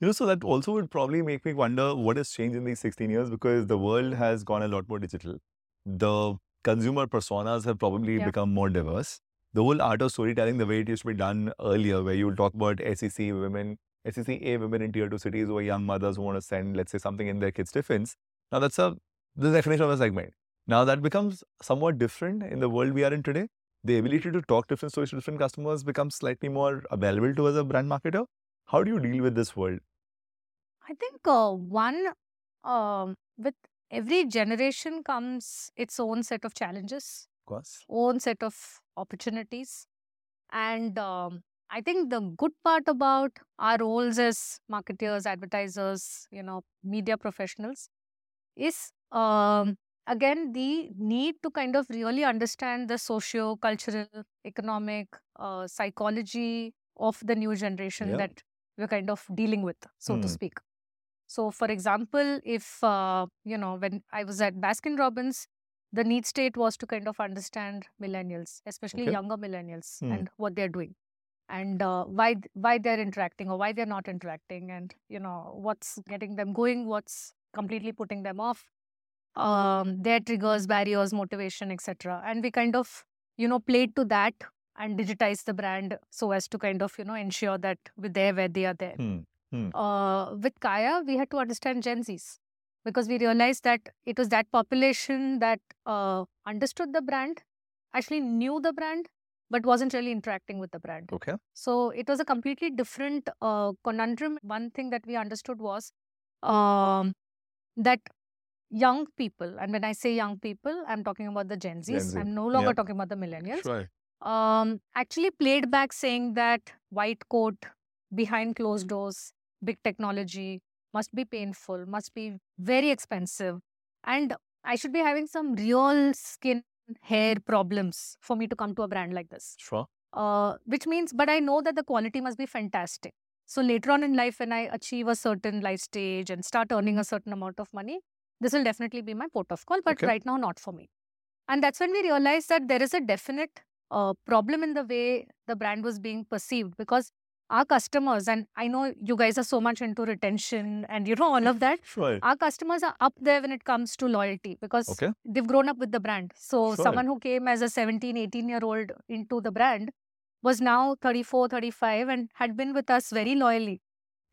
You know, so that also would probably make me wonder what has changed in these 16 years because the world has gone a lot more digital. The consumer personas have probably Yeah. become more diverse. The whole art of storytelling, the way it used to be done earlier, where you talk about SEC women, SEC A women in tier two cities who are young mothers who want to send, let's say, something in their kids' tiffins. Now that's a the definition of a segment. Now that becomes somewhat different in the world we are in today. The ability to talk different stories to different customers becomes slightly more available to us as a brand marketer. How do you deal with this world? I think uh, one um, with every generation comes its own set of challenges, Of course. own set of opportunities, and um, I think the good part about our roles as marketers, advertisers, you know, media professionals, is um, again the need to kind of really understand the socio cultural, economic, uh, psychology of the new generation Yeah. that we're kind of dealing with, so to Hmm. speak. So, for example, if uh, you know, when I was at Baskin Robbins, the need state was to kind of understand millennials, especially Okay. younger millennials, Hmm. and what they're doing, and uh, why why they're interacting or why they're not interacting, and you know what's getting them going, what's completely putting them off, um, their triggers, barriers, motivation, etc. And we kind of you know played to that and digitize the brand so as to kind of you know ensure that we're there where they are there Hmm. Uh, with Kaya, we had to understand Gen Zs because we realized that it was that population that uh, understood the brand, actually knew the brand, but wasn't really interacting with the brand. Okay. So it was a completely different uh, conundrum. One thing that we understood was um, that young people, and when I say young people, I'm talking about the Gen Zs. Gen Z. I'm no longer Yeah. talking about the millennials Sure. um, actually played back saying that white coat behind closed doors, big technology must be painful, must be very expensive. And I should be having some real skin, hair problems for me to come to a brand like this. Sure. Uh, which means, but I know that the quality must be fantastic. So later on in life, when I achieve a certain life stage and start earning a certain amount of money, this will definitely be my port of call, but Okay. right now, not for me. And that's when we realized that there is a definite uh, problem in the way the brand was being perceived because our customers, and I know you guys are so much into retention and you know all of that, Sure. our customers are up there when it comes to loyalty because Okay. they've grown up with the brand. So Sure. someone who came as a 17, 18 year old into the brand was now 34, 35 and had been with us very loyally.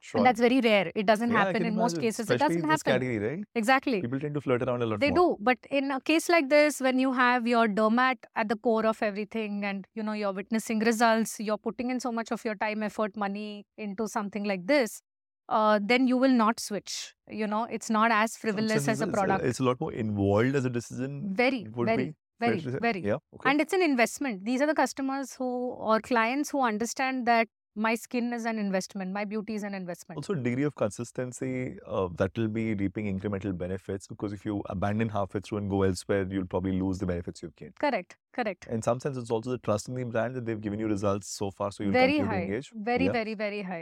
Sure. And that's very rare. It doesn't Yeah, happen in most imagine, cases. It doesn't happen. category, right? Exactly. People tend to flirt around a lot They more. do, but in a case like this, when you have your dermat at the core of everything, and you know you're witnessing results, you're putting in so much of your time, effort, money into something like this, uh, then you will not switch. You know, it's not as frivolous as a product. It's, a lot more involved as a decision. very, would very, be, very, very. Yeah. Okay. And it's an investment. These are the customers who or clients who understand that my skin is an investment, my beauty is an investment. Also, degree of consistency uh, that will be reaping incremental benefits because if you abandon halfway through and go elsewhere, you'll probably lose the benefits you've gained. Correct, correct. In some sense, it's also the trust in the brand that they've given you results so far, so you'll Very continue to engage. very, Yeah. very, very high.